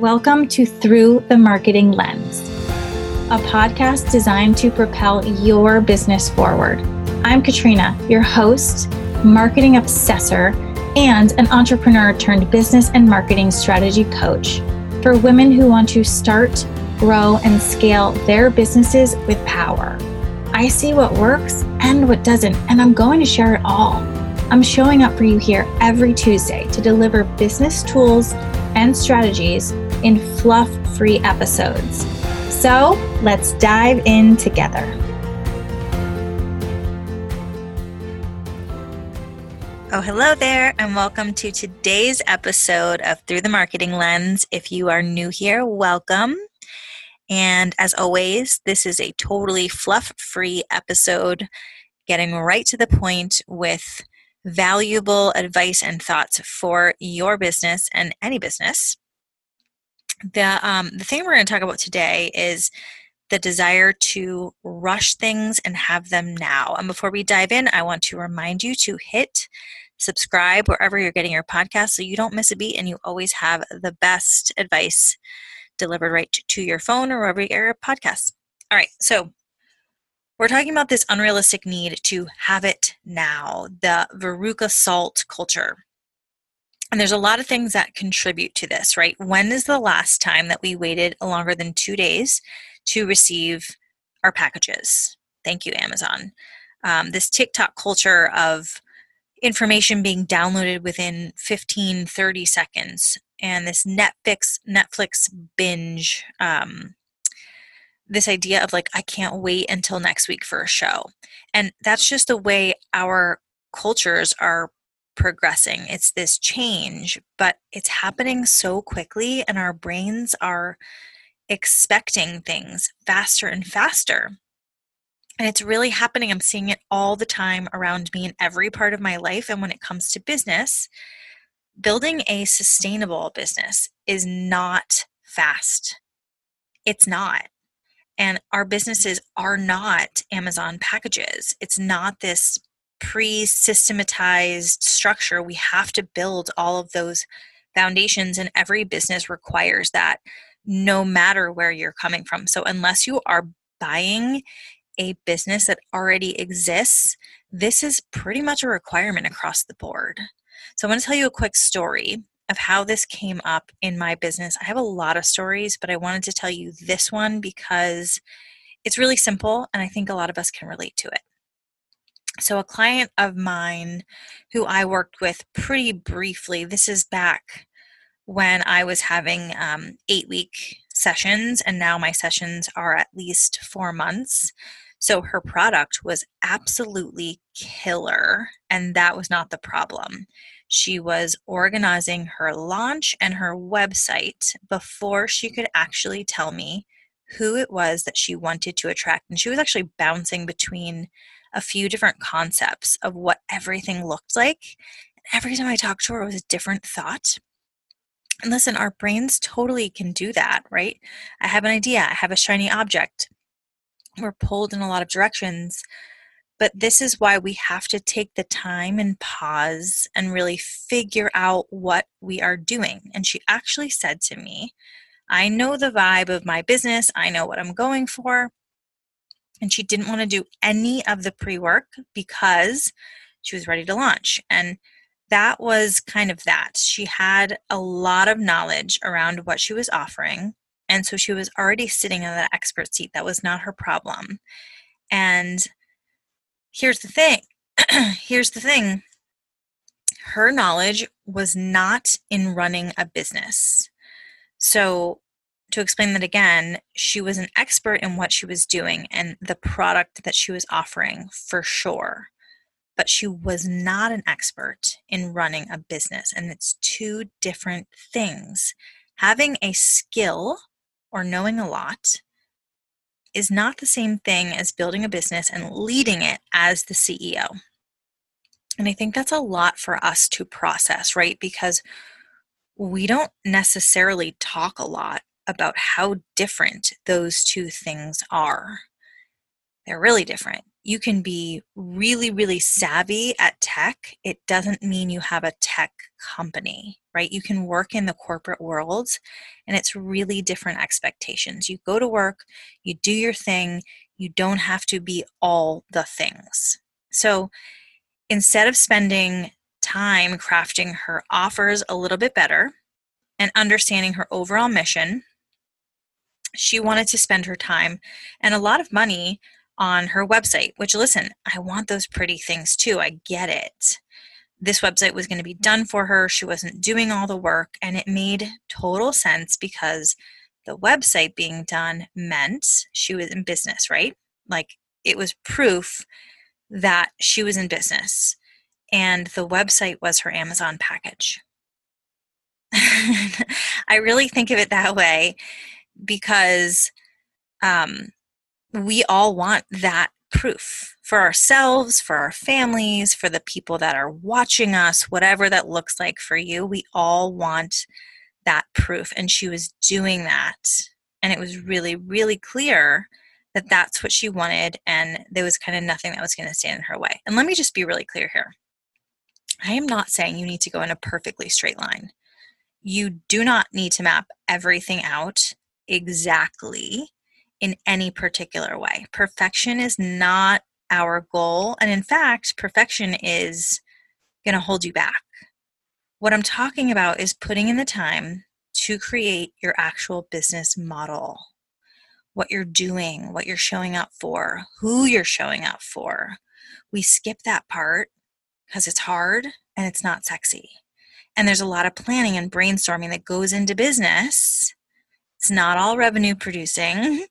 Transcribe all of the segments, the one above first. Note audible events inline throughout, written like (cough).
Welcome to Through the Marketing Lens, a podcast designed to propel your business forward. I'm Katrina, your host, marketing obsessor, and an entrepreneur turned business and marketing strategy coach for women who want to start, grow, and scale their businesses with power. I see what works and what doesn't, and I'm going to share it all. I'm showing up for you here every Tuesday to deliver business tools and strategies in fluff free episodes. So let's dive in together. Oh, hello there, and welcome to today's episode of Through the Marketing Lens. If you are new here, welcome. And as always, this is a totally fluff free episode, getting right to the point with valuable advice and thoughts for your business and any business the um, the thing we're going to talk about today is the desire to rush things and have them now. And before we dive in, I want to remind you to hit subscribe wherever you're getting your podcast so you don't miss a beat and you always have the best advice delivered right to your phone or wherever you get your podcast. All right, so we're talking about this unrealistic need to have it now, the Veruca Salt culture. And there's a lot of things that contribute to this, right? When is the last time that we waited longer than two days to receive our packages? Thank you, Amazon. Um, this TikTok culture of information being downloaded within 15, 30 seconds, and this Netflix Netflix binge. Um, this idea of like I can't wait until next week for a show, and that's just the way our cultures are progressing. It's this change, but it's happening so quickly, and our brains are expecting things faster and faster. And it's really happening. I'm seeing it all the time around me in every part of my life. And when it comes to business, building a sustainable business is not fast. It's not. And our businesses are not Amazon packages. It's not this pre systematized structure, we have to build all of those foundations, and every business requires that no matter where you're coming from. So, unless you are buying a business that already exists, this is pretty much a requirement across the board. So, I want to tell you a quick story of how this came up in my business. I have a lot of stories, but I wanted to tell you this one because it's really simple and I think a lot of us can relate to it. So, a client of mine who I worked with pretty briefly, this is back when I was having um, eight week sessions, and now my sessions are at least four months. So, her product was absolutely killer, and that was not the problem. She was organizing her launch and her website before she could actually tell me who it was that she wanted to attract. And she was actually bouncing between a few different concepts of what everything looked like. Every time I talked to her, it was a different thought. And listen, our brains totally can do that, right? I have an idea, I have a shiny object. We're pulled in a lot of directions. But this is why we have to take the time and pause and really figure out what we are doing. And she actually said to me, I know the vibe of my business, I know what I'm going for and she didn't want to do any of the pre work because she was ready to launch. And that was kind of that. She had a lot of knowledge around what she was offering. And so she was already sitting in that expert seat. That was not her problem. And here's the thing (clears throat) here's the thing her knowledge was not in running a business. So to explain that again, she was an expert in what she was doing and the product that she was offering for sure. But she was not an expert in running a business, and it's two different things. Having a skill or knowing a lot is not the same thing as building a business and leading it as the CEO. And I think that's a lot for us to process, right? Because we don't necessarily talk a lot about how different those two things are. They're really different. you can be really, really savvy at tech. It doesn't mean you have a tech company, right? You can work in the corporate world and it's really different expectations. You go to work, you do your thing, you don't have to be all the things. So instead of spending time crafting her offers a little bit better and understanding her overall mission, she wanted to spend her time and a lot of money on her website, which listen, I want those pretty things too. I get it. This website was going to be done for her. She wasn't doing all the work, and it made total sense because the website being done meant she was in business, right? Like it was proof that she was in business, and the website was her Amazon package. (laughs) I really think of it that way because um, we all want that proof for ourselves, for our families, for the people that are watching us, whatever that looks like for you. We all want that proof. And she was doing that. And it was really, really clear that that's what she wanted. And there was kind of nothing that was going to stand in her way. And let me just be really clear here I am not saying you need to go in a perfectly straight line. You do not need to map everything out exactly in any particular way. Perfection is not our goal. And in fact, perfection is going to hold you back. What I'm talking about is putting in the time to create your actual business model. What you're doing, what you're showing up for, who you're showing up for. We skip that part because it's hard and it's not sexy. And there's a lot of planning and brainstorming that goes into business it's not all revenue producing,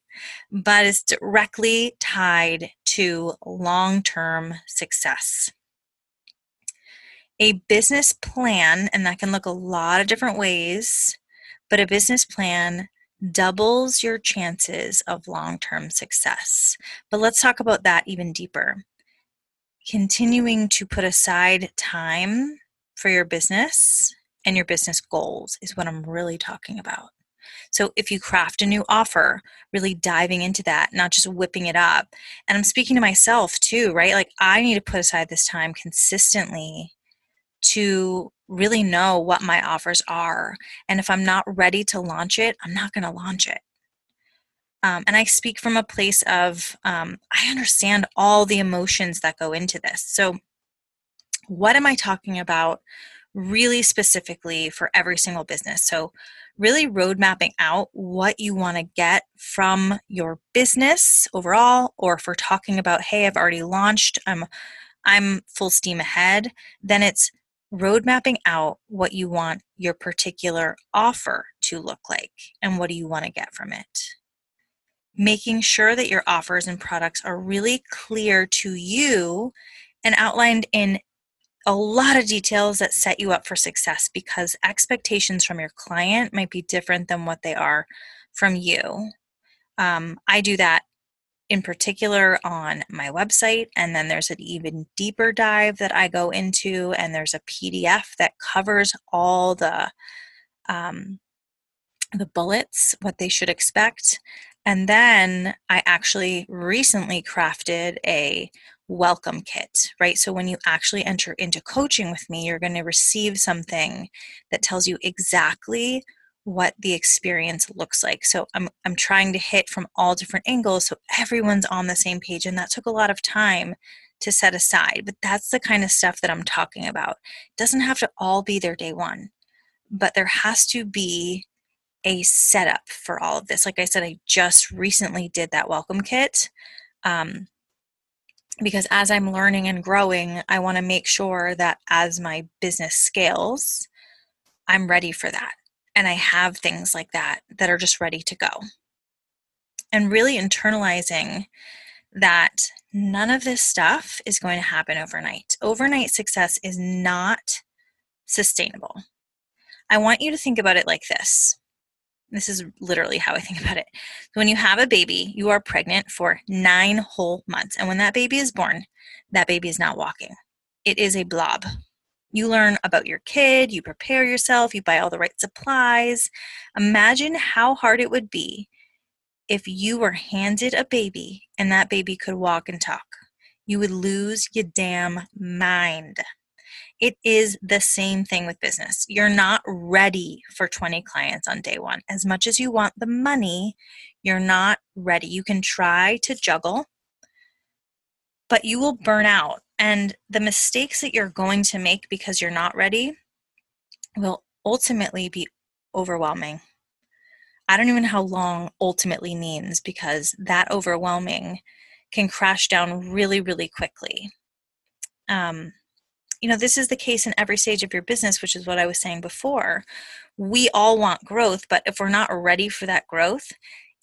but it's directly tied to long term success. A business plan, and that can look a lot of different ways, but a business plan doubles your chances of long term success. But let's talk about that even deeper. Continuing to put aside time for your business and your business goals is what I'm really talking about. So if you craft a new offer, really diving into that, not just whipping it up. And I'm speaking to myself too, right? Like I need to put aside this time consistently to really know what my offers are. And if I'm not ready to launch it, I'm not going to launch it. Um, and I speak from a place of um, I understand all the emotions that go into this. So, what am I talking about really specifically for every single business? So, really road mapping out what you want to get from your business overall or if we're talking about hey i've already launched i'm i'm full steam ahead then it's road mapping out what you want your particular offer to look like and what do you want to get from it. Making sure that your offers and products are really clear to you and outlined in a lot of details that set you up for success because expectations from your client might be different than what they are from you. Um, I do that in particular on my website, and then there's an even deeper dive that I go into, and there's a PDF that covers all the um, the bullets, what they should expect. And then I actually recently crafted a welcome kit, right? So when you actually enter into coaching with me, you're going to receive something that tells you exactly what the experience looks like. So I'm I'm trying to hit from all different angles so everyone's on the same page and that took a lot of time to set aside. But that's the kind of stuff that I'm talking about. It doesn't have to all be there day 1, but there has to be a setup for all of this. Like I said, I just recently did that welcome kit. Um, because as I'm learning and growing, I want to make sure that as my business scales, I'm ready for that. And I have things like that that are just ready to go. And really internalizing that none of this stuff is going to happen overnight. Overnight success is not sustainable. I want you to think about it like this this is literally how I think about it. When you have a baby, you are pregnant for nine whole months. And when that baby is born, that baby is not walking, it is a blob. You learn about your kid, you prepare yourself, you buy all the right supplies. Imagine how hard it would be if you were handed a baby and that baby could walk and talk. you would lose your damn mind. It is the same thing with business. You're not ready for 20 clients on day one. As much as you want the money, you're not ready. You can try to juggle, but you will burn out. And the mistakes that you're going to make because you're not ready will ultimately be overwhelming. I don't even know how long ultimately means because that overwhelming can crash down really, really quickly. Um, you know, this is the case in every stage of your business, which is what I was saying before. We all want growth, but if we're not ready for that growth,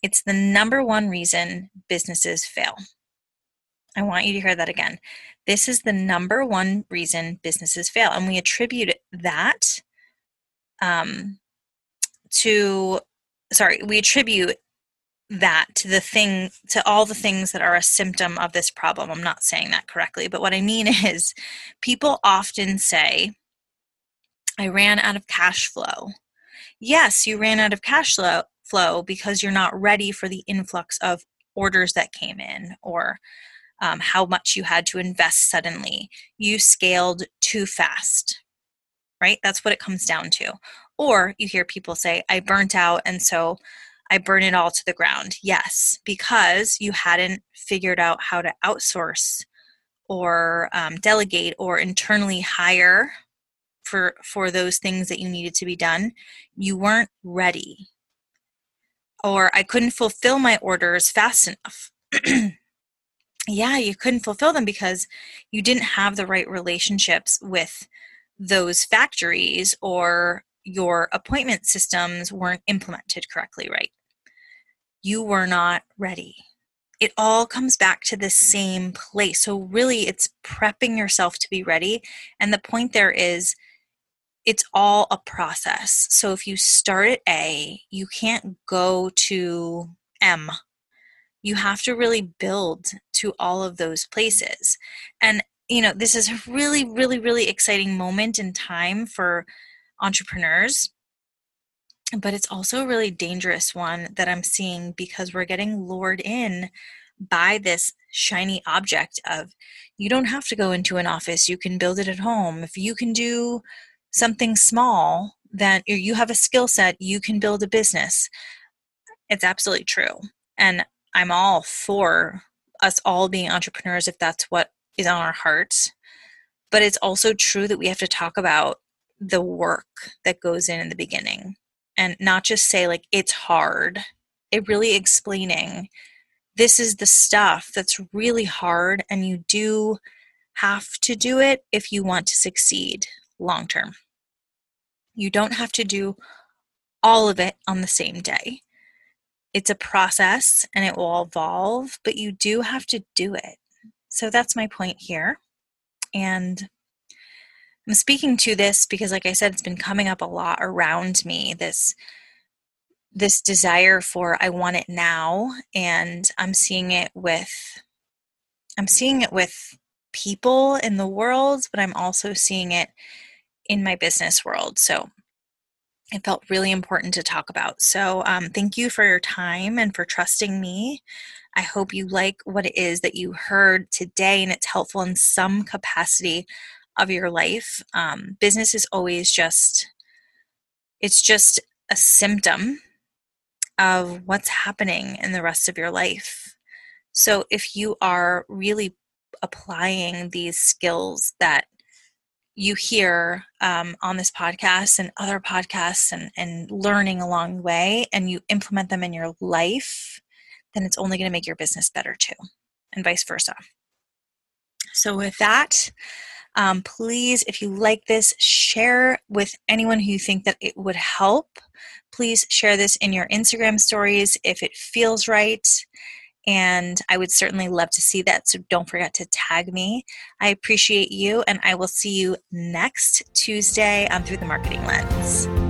it's the number one reason businesses fail. I want you to hear that again. This is the number one reason businesses fail. And we attribute that um, to, sorry, we attribute that to the thing to all the things that are a symptom of this problem. I'm not saying that correctly but what i mean (laughs) is people often say i ran out of cash flow. Yes you ran out of cash flow because you're not ready for the influx of orders that came in or um, how much you had to invest suddenly. You scaled too fast right? That's what it comes down to. Or you hear people say i burnt out and so I burn it all to the ground. Yes, because you hadn't figured out how to outsource or um, delegate or internally hire for for those things that you needed to be done. You weren't ready, or I couldn't fulfill my orders fast enough. (clears throat) yeah, you couldn't fulfill them because you didn't have the right relationships with those factories or your appointment systems weren't implemented correctly right you were not ready. It all comes back to the same place. So, really, it's prepping yourself to be ready. And the point there is, it's all a process. So, if you start at A, you can't go to M. You have to really build to all of those places. And, you know, this is a really, really, really exciting moment in time for entrepreneurs but it's also a really dangerous one that I'm seeing because we're getting lured in by this shiny object of you don't have to go into an office, you can build it at home. If you can do something small, then you have a skill set, you can build a business. It's absolutely true. And I'm all for us all being entrepreneurs if that's what is on our hearts. But it's also true that we have to talk about the work that goes in in the beginning and not just say like it's hard it really explaining this is the stuff that's really hard and you do have to do it if you want to succeed long term. You don't have to do all of it on the same day. It's a process and it will evolve but you do have to do it. So that's my point here and I'm speaking to this because like I said it's been coming up a lot around me this this desire for I want it now and I'm seeing it with I'm seeing it with people in the world but I'm also seeing it in my business world so it felt really important to talk about. So, um, thank you for your time and for trusting me. I hope you like what it is that you heard today and it's helpful in some capacity of your life. Um, business is always just, it's just a symptom of what's happening in the rest of your life. So if you are really applying these skills that you hear um, on this podcast and other podcasts and, and learning along the way and you implement them in your life, then it's only going to make your business better too, and vice versa. So, with that, um, please, if you like this, share with anyone who you think that it would help. Please share this in your Instagram stories if it feels right. And I would certainly love to see that. So don't forget to tag me. I appreciate you, and I will see you next Tuesday on Through the Marketing Lens.